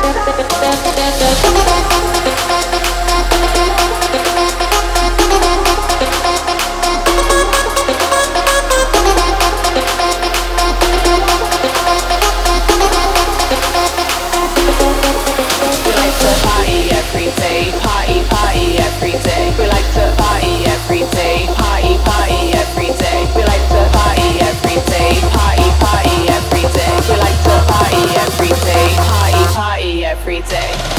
Thank you. free day.